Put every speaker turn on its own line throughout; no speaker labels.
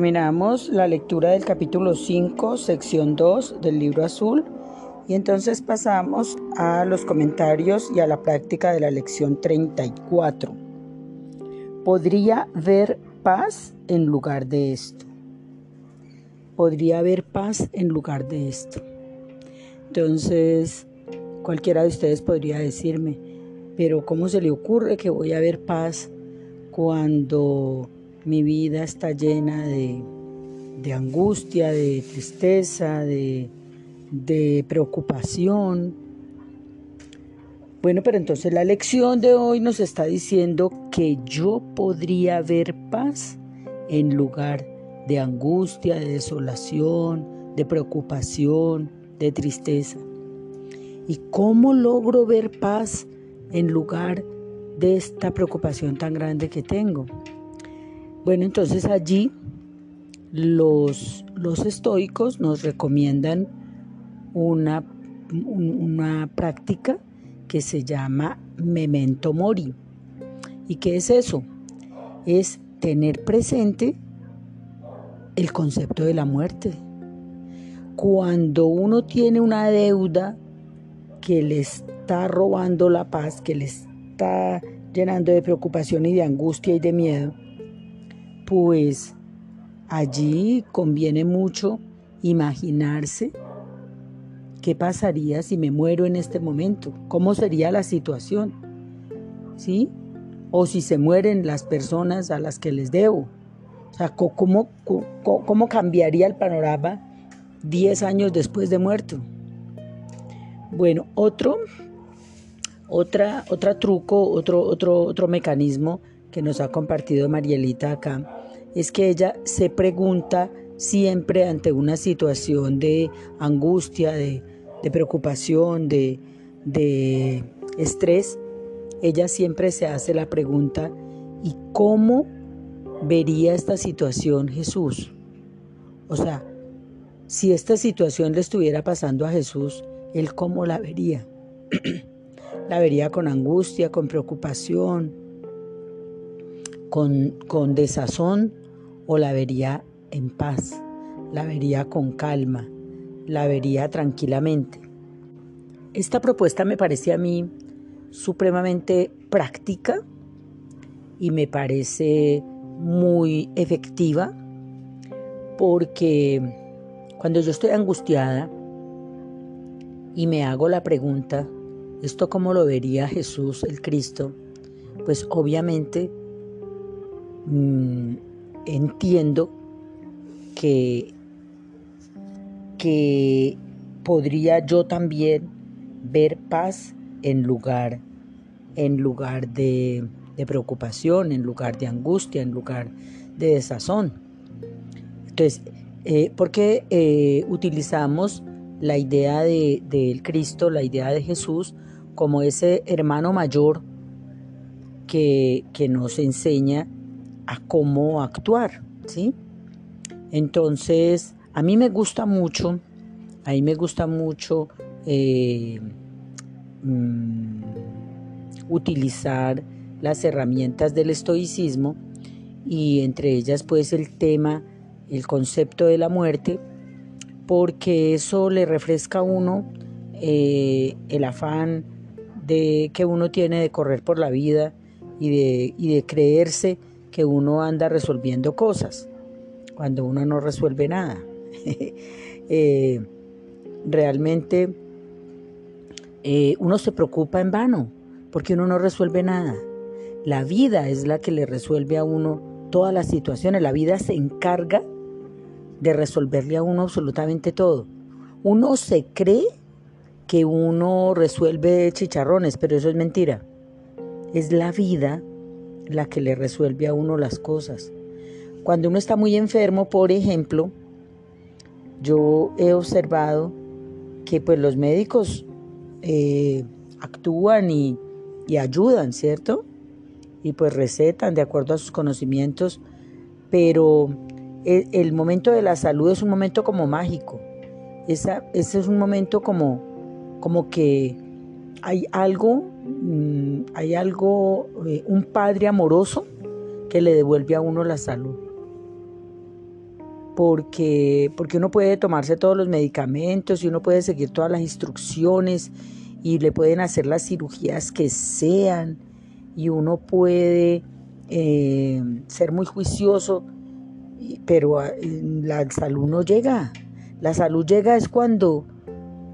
Terminamos la lectura del capítulo 5, sección 2 del libro azul y entonces pasamos a los comentarios y a la práctica de la lección 34. ¿Podría haber paz en lugar de esto? ¿Podría haber paz en lugar de esto? Entonces, cualquiera de ustedes podría decirme, pero ¿cómo se le ocurre que voy a haber paz cuando mi vida está llena de, angustia, de tristeza, de, de preocupación. Bueno, pero entonces la lección de hoy nos está diciendo que yo podría ver paz en lugar de angustia, de desolación, de preocupación, de tristeza. ¿Y cómo logro ver paz en lugar de esta preocupación tan grande que tengo? Bueno, entonces allí los, los estoicos nos recomiendan una, una práctica que se llama memento mori. ¿Y qué es eso? Es tener presente el concepto de la muerte. Cuando uno tiene una deuda que le está robando la paz, que le está llenando de preocupación y de angustia y de miedo, pues allí conviene mucho imaginarse qué pasaría si me muero en este momento, cómo sería la situación, ¿sí? O si se mueren las personas a las que les debo. O sea, ¿cómo, cómo, cambiaría el panorama 10 años después de muerto? Bueno, otro, otra, otro truco, otro, otro, otro mecanismo que nos ha compartido Marielita acá es que ella se pregunta siempre ante una situación de angustia, de, preocupación, de, de estrés, ella siempre se hace la pregunta, ¿y cómo vería esta situación Jesús? O sea, si esta situación le estuviera pasando a Jesús, ¿él cómo la vería? la vería con angustia, con preocupación, con, con desazón o la vería en paz, la vería con calma, la vería tranquilamente. Esta propuesta me parece a mí supremamente práctica y me parece muy efectiva porque cuando yo estoy angustiada y me hago la pregunta, ¿esto cómo lo vería Jesús el Cristo? Pues obviamente mm, entiendo que, que podría yo también ver paz en lugar, en lugar de, preocupación, en lugar de angustia, en lugar de desazón. Entonces, eh, ¿por qué eh, utilizamos la idea del de, Cristo, la idea de Jesús, como ese hermano mayor que, que nos enseña a cómo actuar, ¿sí? Entonces, a mí me gusta mucho, a mí me gusta mucho eh, mm, utilizar las herramientas del estoicismo y entre ellas pues el tema, el concepto de la muerte, porque eso le refresca a uno eh, el afán de que uno tiene de correr por la vida y de, y de creerse que uno anda resolviendo cosas cuando uno no resuelve nada. Eh, realmente eh, uno se preocupa en vano porque uno no resuelve nada. La vida es la que le resuelve a uno todas las situaciones. La vida se encarga de resolverle a uno absolutamente todo. Uno se cree que uno resuelve chicharrones, pero eso es mentira. Es la vida la que le resuelve a uno las cosas. Cuando uno está muy enfermo, por ejemplo, yo he observado que pues los médicos eh, actúan y, ayudan, ¿cierto? Y pues recetan de acuerdo a sus conocimientos, pero el, el momento de la salud es un momento como mágico. Esa, ese es un momento como, como que hay algo Mm, hay algo, eh, un padre amoroso que le devuelve a uno la salud. porque, porque uno puede tomarse todos los medicamentos y uno puede seguir todas las instrucciones y le pueden hacer las cirugías que sean y uno puede eh, ser muy juicioso, pero la salud no llega. La salud llega es cuando,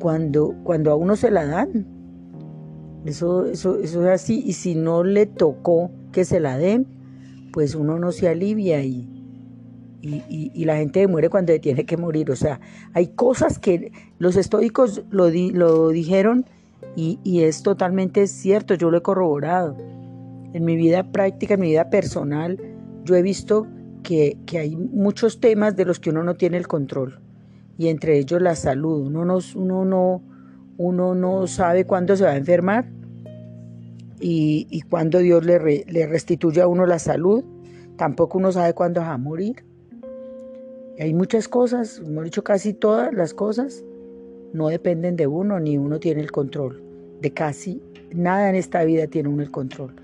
cuando, cuando a uno se la dan. Eso, eso, eso es así. Y si no le tocó que se la den, pues uno no se alivia y, y, la gente muere cuando tiene que morir. O sea, hay cosas que los estoicos lo, lo dijeron y, y, es totalmente cierto, yo lo he corroborado. En mi vida práctica, en mi vida personal, yo he visto que, que hay muchos temas de los que uno no tiene el control y entre ellos la salud. Uno no, uno no, uno no sabe cuándo se va a enfermar y, cuándo Dios le, le restituye a uno la salud. Tampoco uno sabe cuándo va a morir. Hay muchas cosas, hemos dicho casi todas las cosas, no dependen de uno, ni uno tiene el control. De casi nada en esta vida tiene uno el control.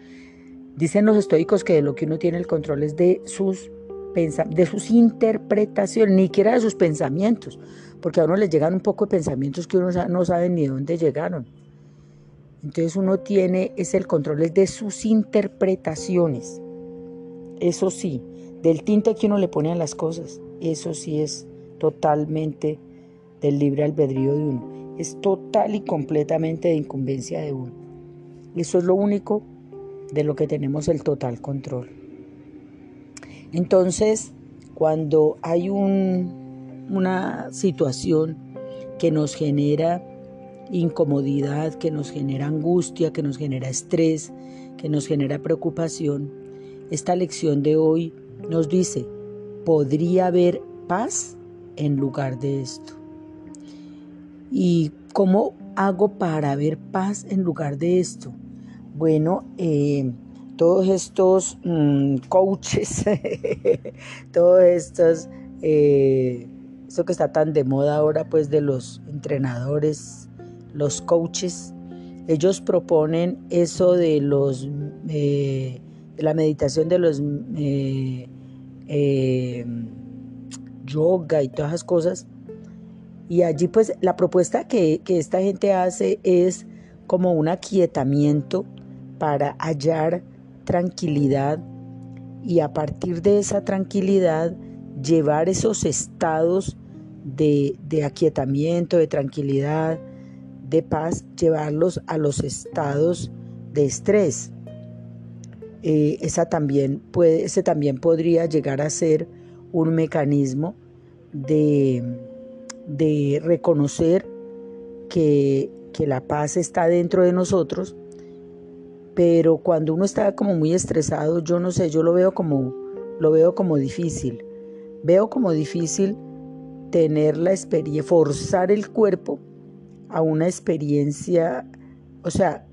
Dicen los estoicos que de lo que uno tiene el control es de sus, de sus interpretaciones, ni siquiera de sus pensamientos, porque a uno le llegan un poco de pensamientos que uno no sabe ni de dónde llegaron. Entonces uno tiene es el control de sus interpretaciones. Eso sí, del tinte que uno le pone a las cosas. Eso sí es totalmente del libre albedrío de uno. Es total y completamente de incumbencia de uno. Eso es lo único de lo que tenemos el total control. Entonces, cuando hay una situación que nos genera incomodidad, que nos genera angustia, que nos genera estrés, que nos genera preocupación, esta lección de hoy nos dice, podría haber paz en lugar de esto. ¿Y cómo hago para ver paz en lugar de esto? Bueno, eh, todos estos mm, coaches, todos estos, eh, eso que está tan de moda ahora, pues de los entrenadores, los coaches, ellos proponen eso de los, eh, de la meditación de los eh, yoga y todas esas cosas. Y allí pues la propuesta que, esta gente hace es como un aquietamiento para hallar tranquilidad y a partir de esa tranquilidad llevar esos estados de, aquietamiento, de tranquilidad, de paz, llevarlos a los estados de estrés. Eh, esa también puede, ese también podría llegar a ser un mecanismo de, de reconocer que, que la paz está dentro de nosotros, pero cuando uno está como muy estresado, yo no sé, yo lo veo como, lo veo como difícil. Veo como difícil tener la experiencia, forzar el cuerpo a una experiencia, o sea,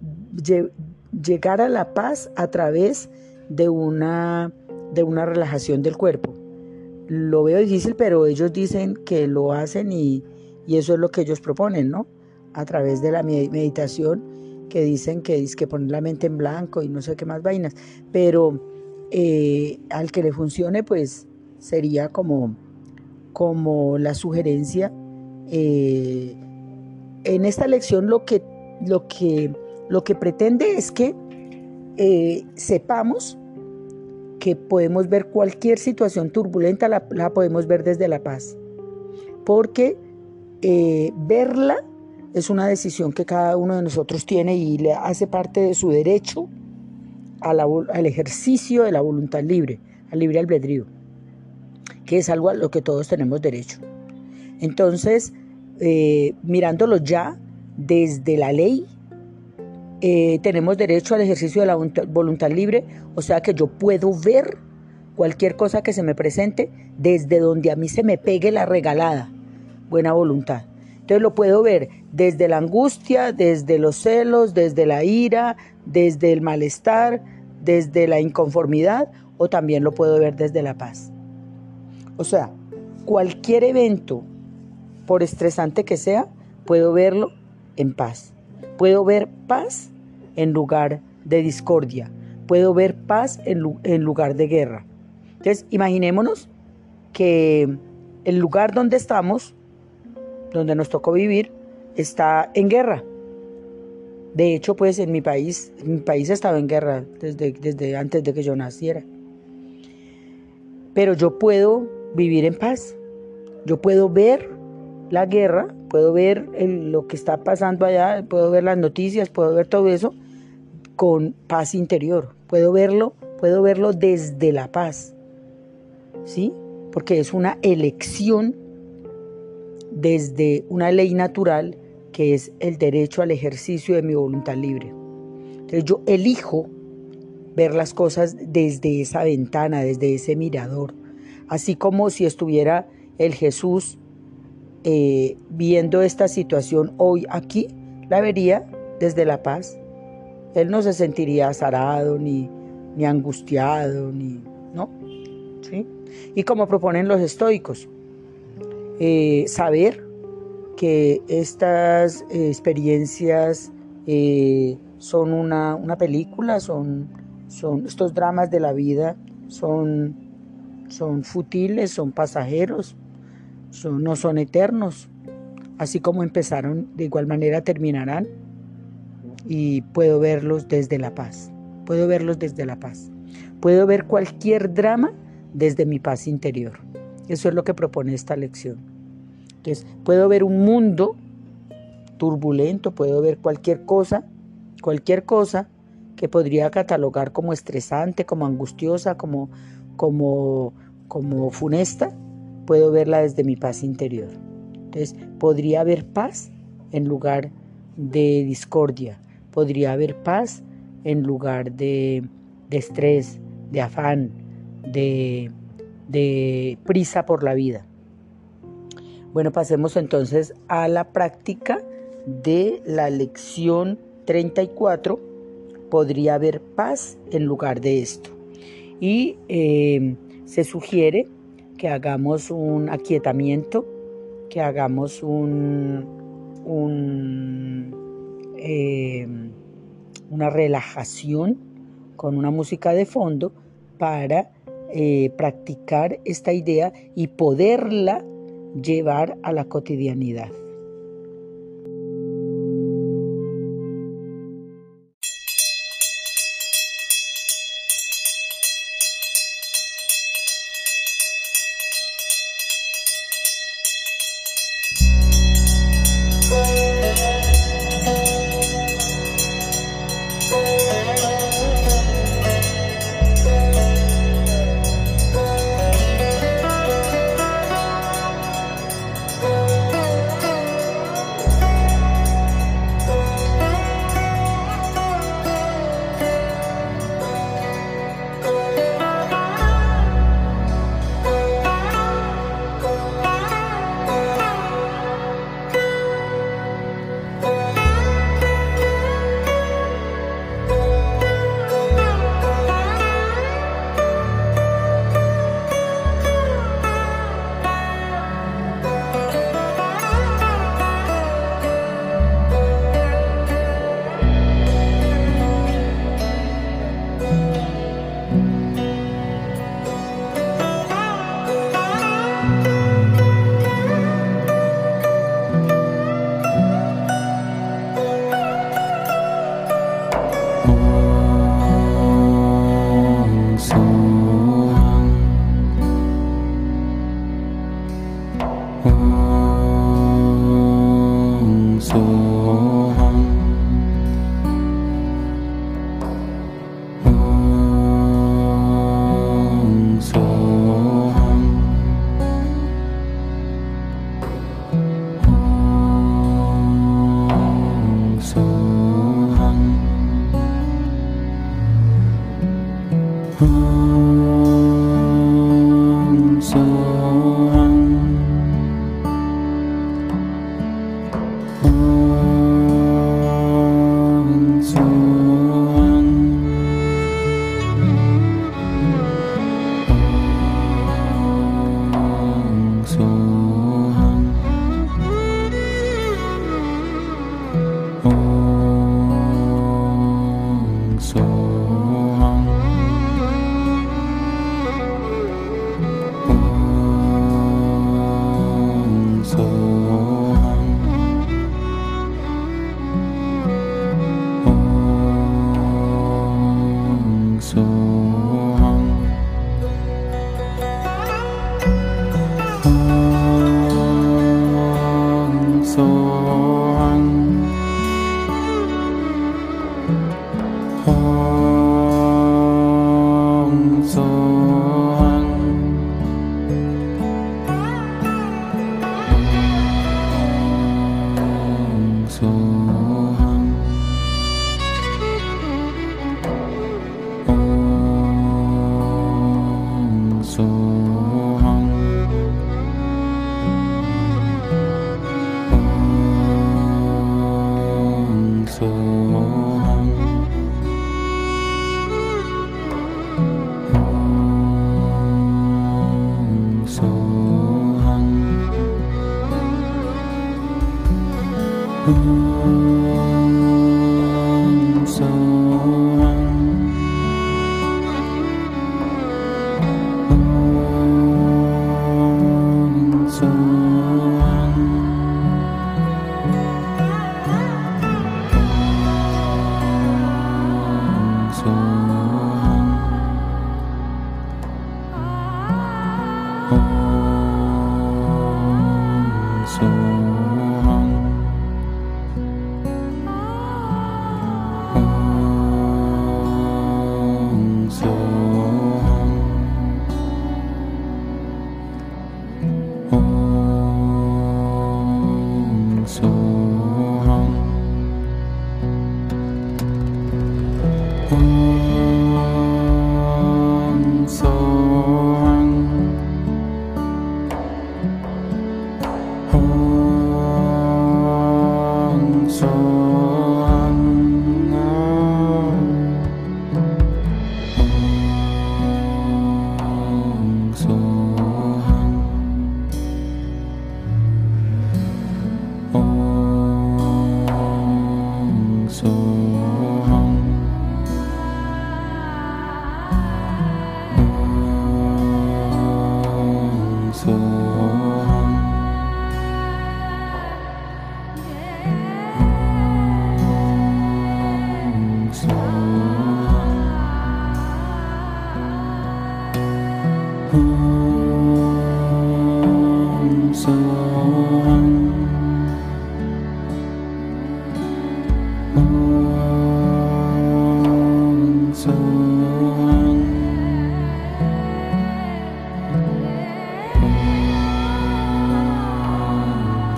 llegar a la paz a través de una, de una relajación del cuerpo. Lo veo difícil, pero ellos dicen que lo hacen y, eso es lo que ellos proponen, ¿no? A través de la meditación que dicen que es que poner la mente en blanco y no sé qué más vainas, pero eh, al que le funcione, pues sería como, como la sugerencia. Eh, en esta lección lo que, lo que lo que pretende es que eh, sepamos que podemos ver cualquier situación turbulenta, la, podemos ver desde la paz. Porque eh, verla es una decisión que cada uno de nosotros tiene y le hace parte de su derecho al ejercicio de la voluntad libre, al libre albedrío, que es algo a lo que todos tenemos derecho. Entonces, eh, mirándolo ya desde la ley, eh, tenemos derecho al ejercicio de la voluntad libre, o sea que yo puedo ver cualquier cosa que se me presente desde donde a mí se me pegue la regalada buena voluntad. Entonces lo puedo ver desde la angustia, desde los celos, desde la ira, desde el malestar, desde la inconformidad o también lo puedo ver desde la paz. O sea, cualquier evento, por estresante que sea, puedo verlo en paz. Puedo ver paz en lugar de discordia. Puedo ver paz en, lugar de guerra. Entonces, imaginémonos que, el lugar donde estamos, donde nos tocó vivir, está en guerra. De hecho, pues en mi país, mi país estaba en guerra desde, desde antes de que yo naciera. Pero yo puedo vivir en paz. Yo puedo ver la guerra, puedo ver lo que está pasando allá, puedo ver las noticias, puedo ver todo eso con paz interior. Puedo verlo, puedo verlo desde la paz. ¿Sí? Porque es una elección desde una ley natural que es el derecho al ejercicio de mi voluntad libre. Entonces yo elijo ver las cosas desde esa ventana, desde ese mirador, así como si estuviera el Jesús eh, viendo esta situación hoy aquí, la vería desde la paz. Él no se sentiría azarado, ni, ni angustiado, ni, ¿no? ¿Sí? Y como proponen los estoicos, eh, saber que estas experiencias eh, son una, película, son, son estos dramas de la vida, son, son futiles, son pasajeros, no son eternos. Así como empezaron, de igual manera terminarán. Y puedo verlos desde la paz. Puedo verlos desde la paz. Puedo ver cualquier drama desde mi paz interior. Eso es lo que propone esta lección. Entonces, puedo ver un mundo turbulento, puedo ver cualquier cosa, cualquier cosa que podría catalogar como estresante, como angustiosa, como, como, como funesta, puedo verla desde mi paz interior. Entonces, podría haber paz en lugar de discordia, podría haber paz en lugar de, de estrés, de afán, de, de prisa por la vida. Bueno, pasemos entonces a la práctica de la lección 34. Podría haber paz en lugar de esto. Y eh, se sugiere que hagamos un aquietamiento, que hagamos eh, una relajación con una música de fondo para eh, practicar esta idea y poderla llevar a la cotidianidad.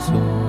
走。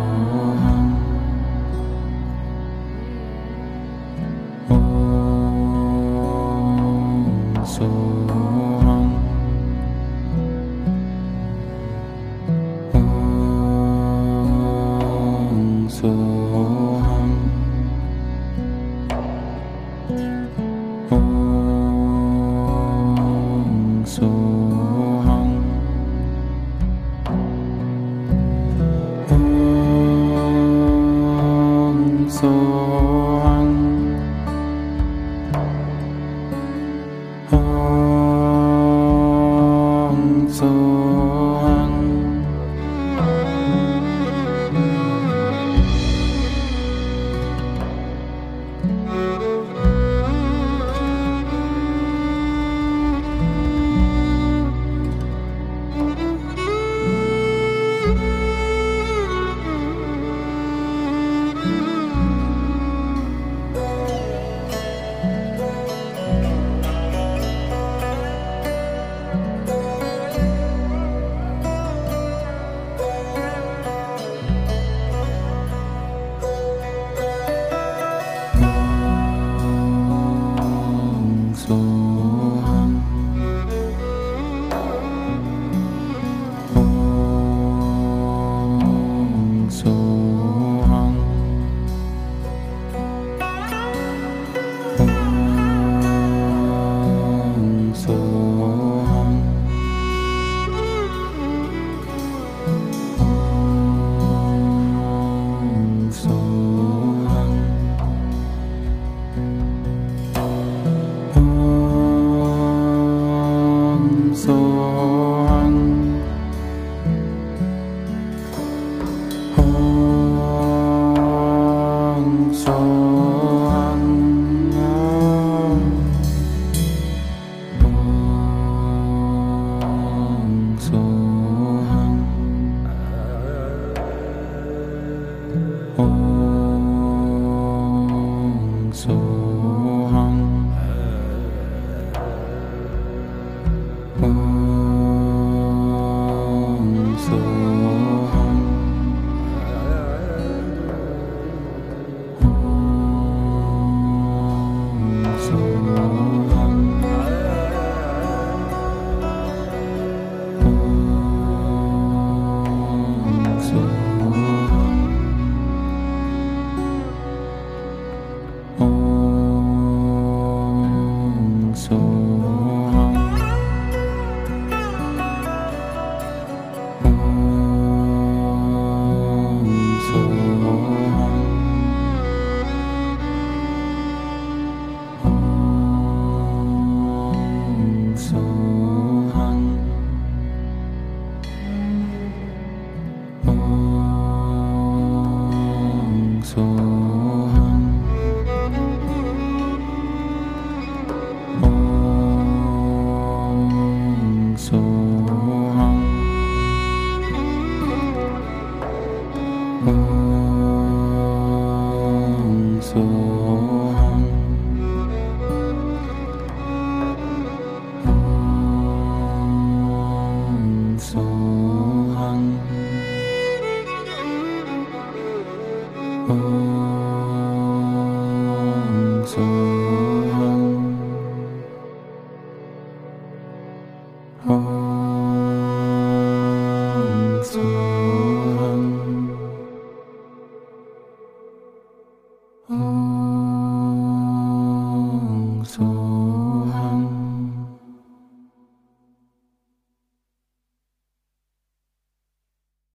sou.